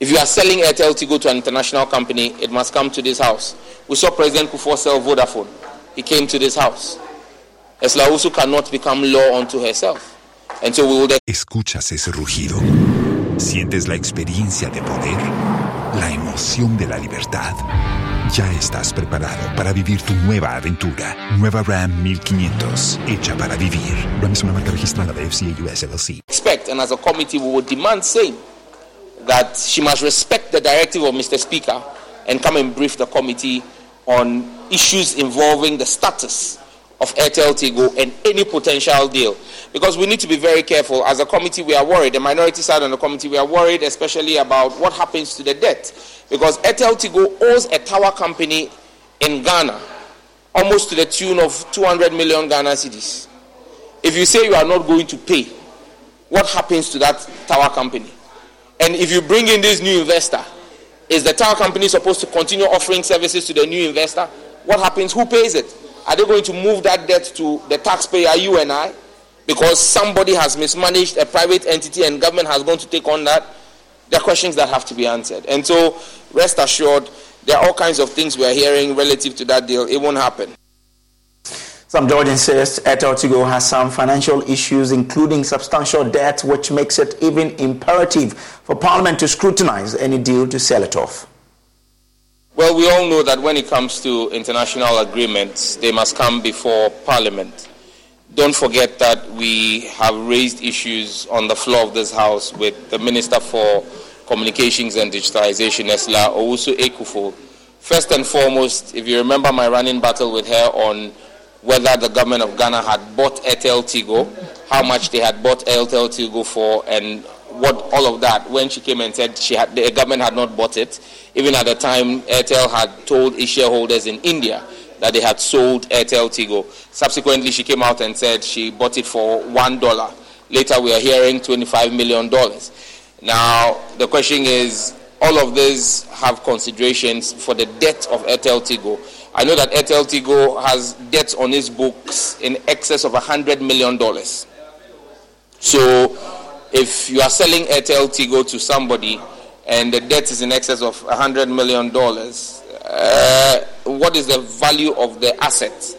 if you are selling Airtel Tigo to an international company, it must come to this house. We saw President Kufuor sell Vodafone. He came to this house. ¿Escuchas ese rugido? ¿Sientes la experiencia de poder? ¿La emoción de la libertad? Ya estás preparado para vivir tu nueva aventura. Nueva Ram 1500, hecha para vivir. Ram es una marca registrada de FCA US LLC. Expect, and as a committee, we will demand same that she must respect the directive of Mr. Speaker and come and brief the committee on issues involving the status of Airtel Tigo and any potential deal. Because we need to be very careful. As a committee, we are worried. The minority side on the committee, we are worried especially about what happens to the debt. Because Airtel Tigo owes a tower company in Ghana almost to the tune of 200 million Ghana cedis. If you say you are not going to pay, what happens to that tower company? And if you bring in this new investor, is the tower company supposed to continue offering services to the new investor? What happens? Who pays it? Are they going to move that debt to the taxpayer, you and I? Because somebody has mismanaged a private entity and government has gone to take on that? There are questions that have to be answered. And so, rest assured, there are all kinds of things we are hearing relative to that deal. It won't happen. Some Georgians says Airtel Tigo has some financial issues, including substantial debt, which makes it even imperative for Parliament to scrutinize any deal to sell it off. Well, we all know that when it comes to international agreements, they must come before Parliament. Don't forget that we have raised issues on the floor of this House with the Minister for Communications and Digitalization, Ursula Owusu Ekuful. First and foremost, if you remember my running battle with her on whether the government of Ghana had bought Airtel Tigo, how much they had bought Airtel Tigo for, and what all of that. When she came and said she had, the government had not bought it, even at the time Airtel had told its shareholders in India that they had sold Airtel Tigo. Subsequently, she came out and said she bought it for one dollar. Later, we are hearing twenty-five million dollars. Now, the question is, all of these have considerations for the debt of Airtel Tigo. I know that Airtel Tigo has debts on its books in excess of $100 million. So if you are selling Airtel Tigo to somebody and the debt is in excess of $100 million, uh, what is the value of the assets?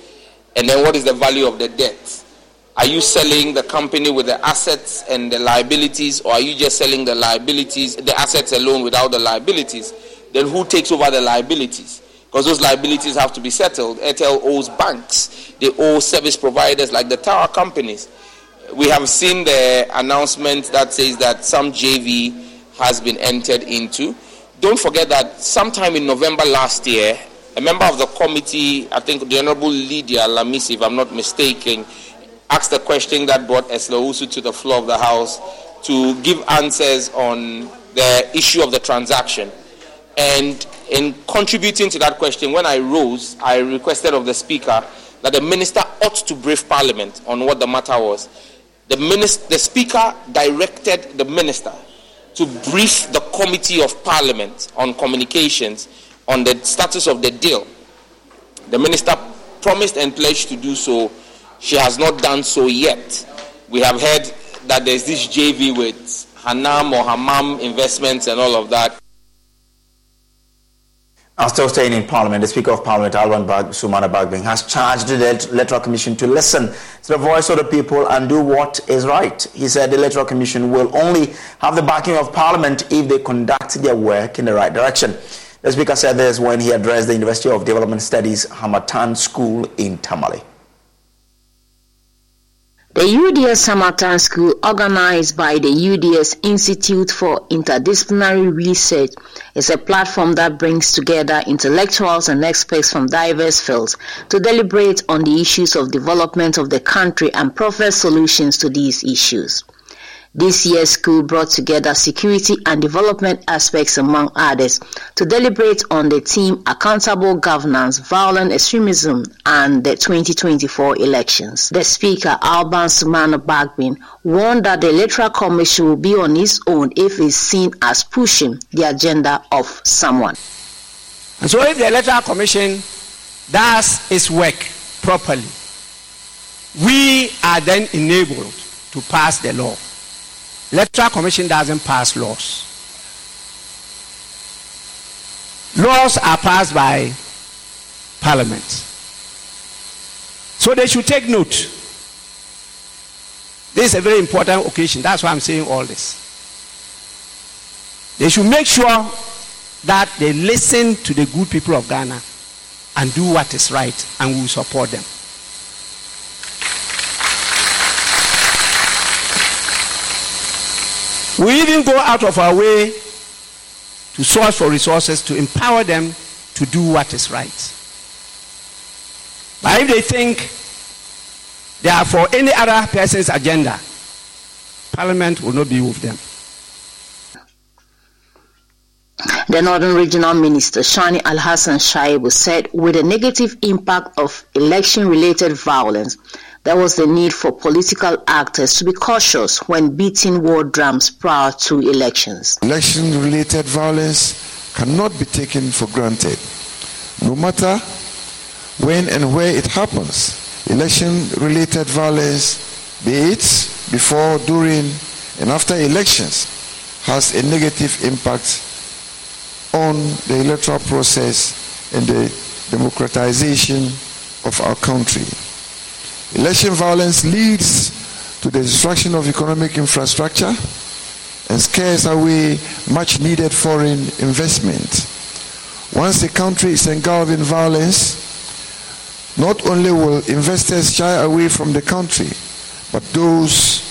And then what is the value of the debt? Are you selling the company with the assets and the liabilities, or are you just selling the liabilities, the assets alone without the liabilities? Then who takes over the liabilities? because those liabilities have to be settled. Airtel owes banks, they owe service providers like the tower companies. We have seen the announcement that says that some JV has been entered into. Don't forget that sometime in November last year, a member of the committee, I think the Honorable Lydia Lamisi, if I'm not mistaken, asked a question that brought Ursula to the floor of the House to give answers on the issue of the transaction. And in contributing to that question, when I rose, I requested of the Speaker that the Minister ought to brief Parliament on what the matter was. The, minister, the Speaker directed the Minister to brief the Committee of Parliament on Communications on the status of the deal. The Minister promised and pledged to do so. She has not done so yet. We have heard that there's this JV with Hanam or Hamam investments and all of that. I'm still staying in Parliament. The Speaker of Parliament, Alban Bag- Sumana Bagbin, has charged the Electoral Commission to listen to the voice of the people and do what is right. He said the Electoral Commission will only have the backing of Parliament if they conduct their work in the right direction. The Speaker said this when he addressed the University of Development Studies Harmattan School in Tamale. The UDS Harmattan School, organized by the UDS Institute for Interdisciplinary Research, is a platform that brings together intellectuals and experts from diverse fields to deliberate on the issues of development of the country and proffer solutions to these issues. This year's school brought together security and development aspects among others to deliberate on the theme Accountable Governance, Violent Extremism and the 2024 elections. The speaker, Alban Sumana Bagbin, warned that the Electoral Commission will be on its own if it's seen as pushing the agenda of someone. And so if the Electoral Commission does its work properly, we are then enabled to pass the law. Electoral Commission doesn't pass laws. Laws are passed by Parliament. So they should take note. This is a very important occasion. That's why I'm saying all this. They should make sure that they listen to the good people of Ghana and do what is right, and we will support them. We even go out of our way to source for resources to empower them to do what is right. But if they think they are for any other person's agenda, Parliament will not be with them. The Northern Regional Minister Shani Al Hassan Shaibu said with the negative impact of election related violence, there was the need for political actors to be cautious when beating war drums prior to elections. Election related violence cannot be taken for granted. No matter when and where it happens, election related violence, be it before, during, and after elections, has a negative impact on the electoral process and the democratization of our country. Election violence leads to the destruction of economic infrastructure and scares away much needed foreign investment. Once the country is engulfed in violence, not only will investors shy away from the country, but those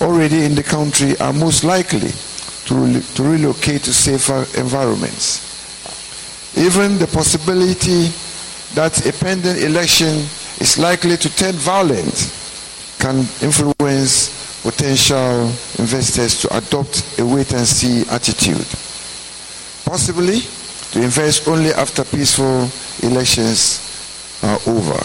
already in the country are most likely to, to relocate to safer environments. Even the possibility that a pending election is likely to turn violent can influence potential investors to adopt a wait and see attitude. Possibly to invest only after peaceful elections are over.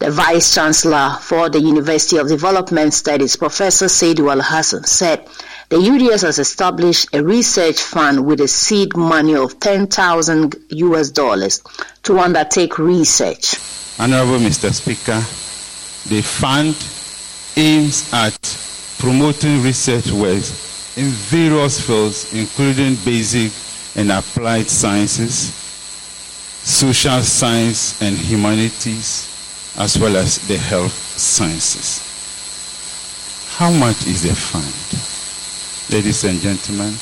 The Vice Chancellor for the University of Development Studies, Professor Seidu Al Hassan, said the UDS has established a research fund with a seed money of 10,000 US dollars to undertake research. Honorable Mr. Speaker, the fund aims at promoting research work in various fields, including basic and applied sciences, social science and humanities, as well as the health sciences. How much is the fund? Ladies and gentlemen,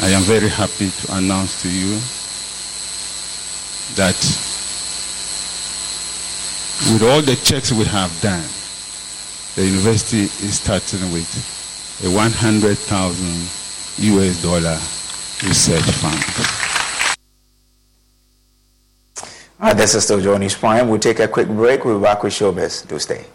I am very happy to announce to you that with all the checks we have done, the university is starting with a 100,000 US dollar research fund. All right, this is still JoyNews Prime. We'll take a quick break. We'll be back with Showbiz. Do stay.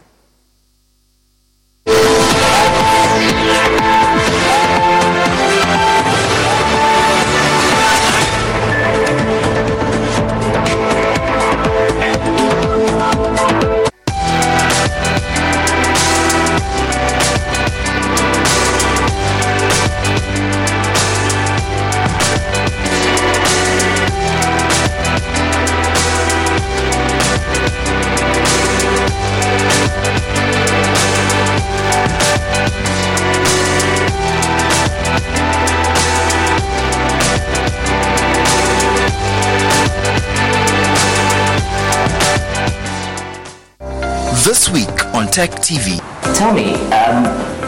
TV. Tell me, um,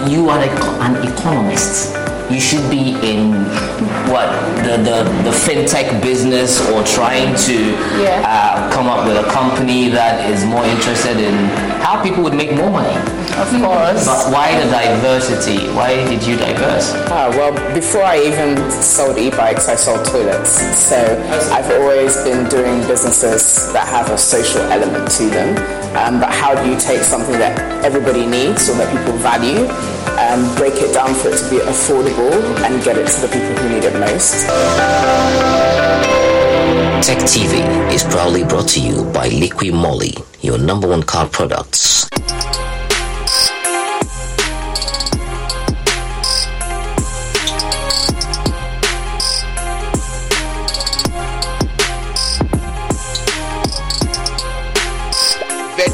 you are an economist. You should be in what the, the, the fintech business or trying to Yeah. uh, come up with a company that is more interested in how people would make more money. Of course. But why the diversity? Why did you diverse? Ah, well, before I even sold e-bikes, I sold toilets. So I've always been doing businesses that have a social element to them. Um, but how do you take something that everybody needs or that people value, um, break it down for it to be affordable, and get it to the people who need it most? Tech TV is proudly brought to you by Liqui Moly, your number one car products.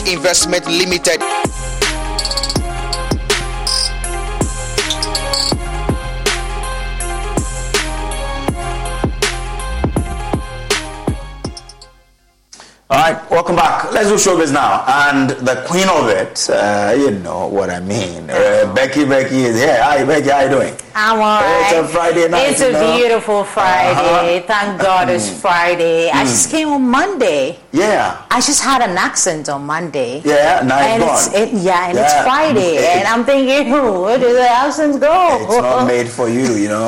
Investment Limited. All right, welcome back. Let's do showbiz now. And the queen of it, uh, you know what I mean. Uh, Becky, Becky is here. Hi, Becky, how you doing? All right. It's a Friday night. It's a know? beautiful Friday. Thank God it's Friday. I Mm. just came on Monday. Yeah. I just had an accent on Monday. Yeah, now it's and it's it, yeah, and Yeah. it's Friday, It- and I'm thinking, where did the accents go? It's not made for you, you know.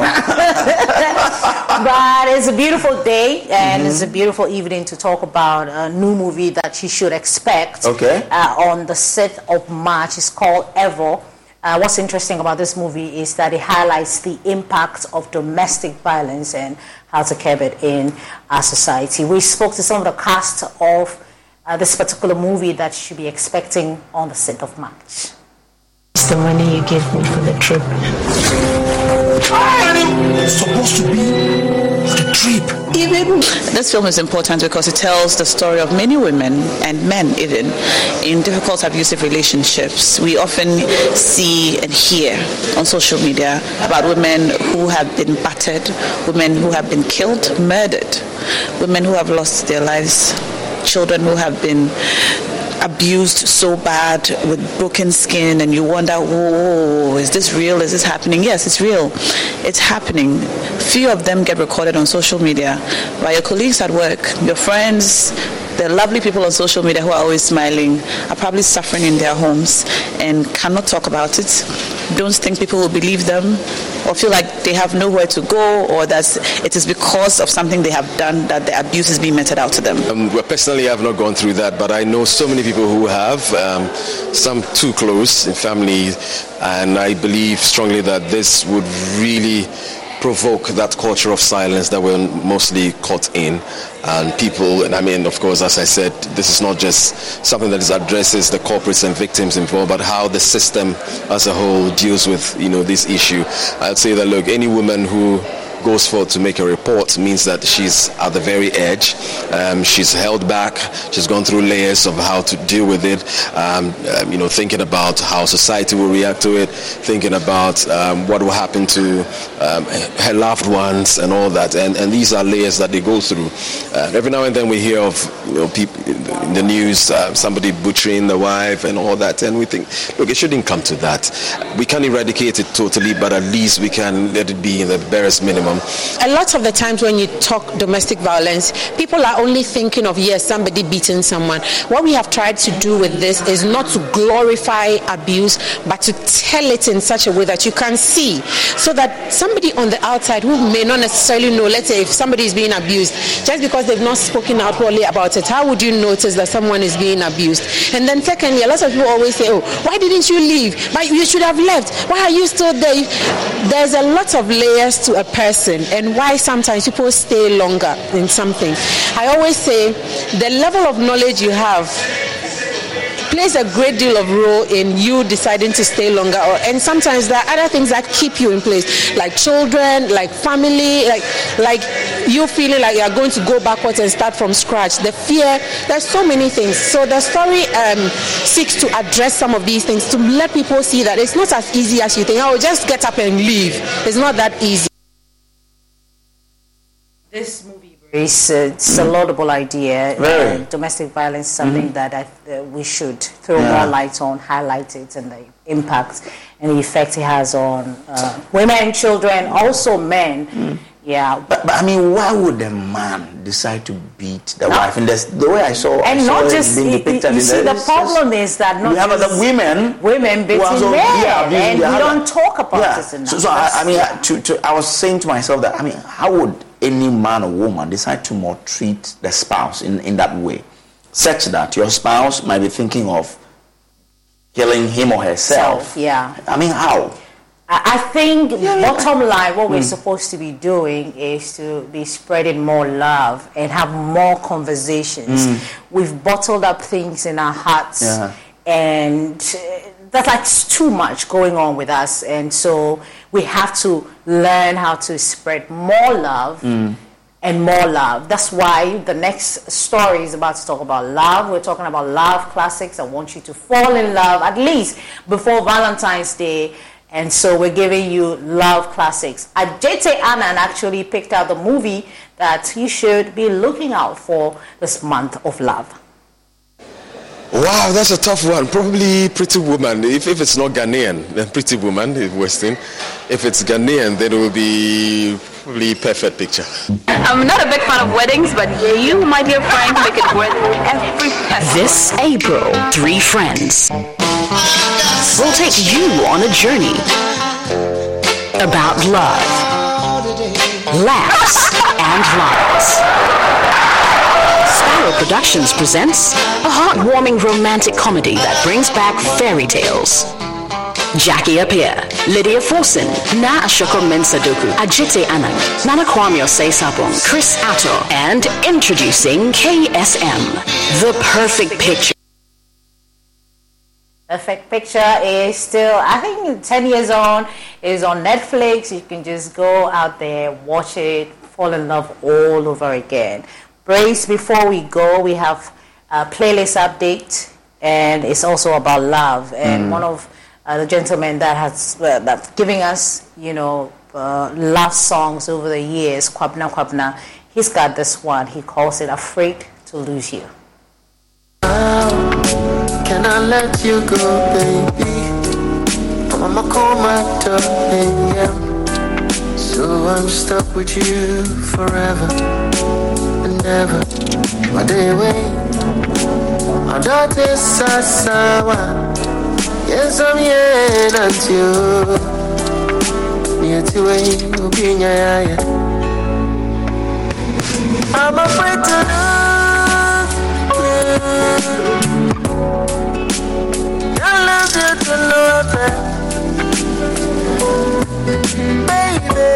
but it's a beautiful day, and Mhm. it's a beautiful evening to talk about a new movie that you should expect. Okay. Uh, on the 6th of March, it's called Evo. Uh, what's interesting about this movie is that it highlights the impact of domestic violence and how to curb it in our society. We spoke to some of the cast of uh, this particular movie that you should be expecting on the 6th of March. It's the money you gave me for the trip. It's supposed to be the trip. Even this film is important because it tells the story of many women and men even in difficult abusive relationships. We often see and hear on social media about women who have been battered, women who have been killed, murdered, women who have lost their lives, children who have been abused so bad with broken skin and you wonder whoa is this real? Is this happening? Yes it's real. It's happening. Few of them get recorded on social media. By your colleagues at work your friends the lovely people on social media who are always smiling are probably suffering in their homes and cannot talk about it. Don't think people will believe them or feel like they have nowhere to go or that it is because of something they have done that the abuse is being meted out to them? Um, well, personally, I've not gone through that, but I know so many people who have, um, some too close in family, and I believe strongly that this would really provoke that culture of silence that we're mostly caught in. And people, and I mean, of course, as I said, this is not just something that addresses the corporates and victims involved, but how the system as a whole deals with, you know, this issue. I'd say that, look, any woman who goes forth to make a report means that she's at the very edge. Um, she's held back. She's gone through layers of how to deal with it. Um, um, you know, thinking about how society will react to it, thinking about um, what will happen to um, her loved ones and all that. And, and these are layers that they go through. Uh, every now and then we hear of you know, people in the news, uh, somebody butchering the wife and all that, and we think, look, it shouldn't come to that. We can't eradicate it totally, but at least we can let it be in the barest minimum A lot of the times when you talk domestic violence, people are only thinking of, yes, somebody beating someone. What we have tried to do with this is not to glorify abuse, but to tell it in such a way that you can see, so that somebody on the outside who may not necessarily know, let's say if somebody is being abused, just because they've not spoken out outwardly about it, how would you notice that someone is being abused? And then secondly, a lot of people always say, oh, why didn't you leave? But you should have left. Why are you still there? There's a lot of layers to a person and why sometimes people stay longer in something. I always say the level of knowledge you have plays a great deal of role in you deciding to stay longer or, and sometimes there are other things that keep you in place like children like family like like you feeling like you're going to go backwards and start from scratch. The fear there's so many things. So the story um, seeks to address some of these things to let people see that it's not as easy as you think. Oh just get up and leave. It's not that easy this it's, it's a laudable idea. Very. Uh, domestic violence is something Mhm. that I, uh, we should throw Yeah. more light on, highlight it, and the impact and the effect it has on uh, women, children, also men. Yeah. But, but I mean, why would a man decide to beat the wife? And that's the way I saw, I And saw not just being you, depicted you in see, the, the problem is that not we have other women, women beating also- men, yeah, and we don't talk about yeah. this enough. So, so I, I mean, yeah. to, to, I was saying to myself that I mean, how would any man or woman decide to maltreat the spouse in, in that way, such that your spouse might be thinking of killing him or herself? Self, yeah. I mean, how? I think bottom line, what we're Mm. supposed to be doing is to be spreading more love and have more conversations. Mm. We've bottled up things in our hearts, Yeah. and that's like too much going on with us. And so we have to learn how to spread more love Mm. and more love. That's why the next story is about to talk about love. We're talking about love classics. I want you to fall in love at least before Valentine's Day. And so we're giving you love classics. Adjetey Anang actually picked out the movie that you should be looking out for this month of love. Wow, that's a tough one. Probably Pretty Woman. If, if it's not Ghanaian, then Pretty Woman, is Western. If it's Ghanaian, then it will be probably Perfect Picture. I'm not a big fan of weddings, but you, my dear friend, make it worth every peso. This April, three friends will take you on a journey about love, laughs, and lines. Sparrow Productions presents a heartwarming romantic comedy that brings back fairy tales. Jackie Appiah, Lydia Forson, Naa Ashorkor Mensah-Doku, Adjetey Anang, Nana Kwame Osei Sarpong, Chris Attoh, and introducing KSM, the perfect picture. Perfect Picture is still, I think, 10 years on, is on Netflix. You can just go out there, watch it, fall in love all over again. Brace, before we go, we have a playlist update, and it's also about love. And Mm. one of uh, the gentlemen that has uh, that's giving us, you know, uh, love songs over the years, Kwabena Kwabena, he's got this one. He calls it Afraid to Lose You. Can I let you go, baby? I'ma call my darling, yeah. So I'm stuck with you forever and ever. My day away, my. Yes, I'm here near to way, Ubinya, yeah. I'm afraid to lose you. I love you to love it. Baby,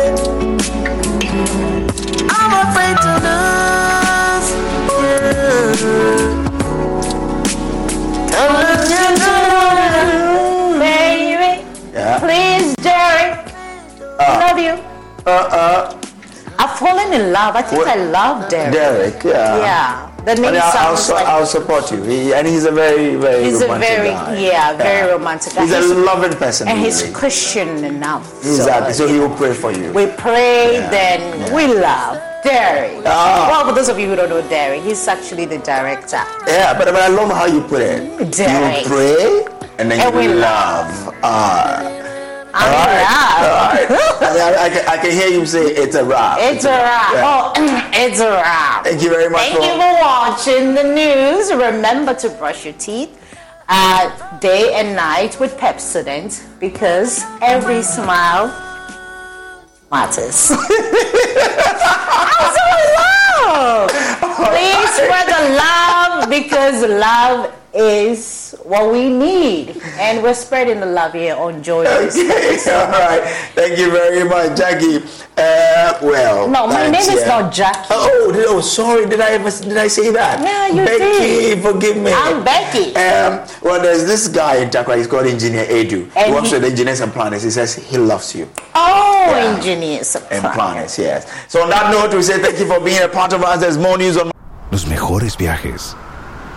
I'm afraid to lose Baby, Yeah. please, Derek. I love you. Uh, uh, I've fallen in love. I think What- I love Derek. Derek, yeah. Yeah. That maybe I'll, I'll, like I'll support you. He, and he's a very, very he's a romantic very guy. yeah, very romantic. guy. He's a loving person. and he's really. Christian enough. Exactly. So So, he will pray for you. we pray, Yeah, then we love Derek. Ah. Well, for those of you who don't know Derek, he's actually the director. Yeah, but, but I love how you put it. Derek. You pray and then And you we love. Ah. All right. All right. I, mean, I, I, can, I can hear you say it's a wrap. It's a wrap. Yeah. Oh, it's a wrap. Thank you very much Thank for- you for watching the news. Remember to brush your teeth uh, day and night with Pepsodent because every smile matters. I'm so in love. Please spread the love because love is what we need, and we're spreading the love here on Joy. Okay, all right. Thank you very much, Jackie. Uh, well, No, my thanks, name is not Jackie. Oh, did, oh, sorry. Did I ever did I say that? Yeah, you Becky, did. forgive me. I'm Becky. Um, well, there's this guy in Tarkwa. He's called Engineer Edu. And he works he- with engineers and planners. He says he loves you. Oh, engineers. And planners, yes. So on that note, we say thank you for being a part of us. There's more news on. Los mejores viajes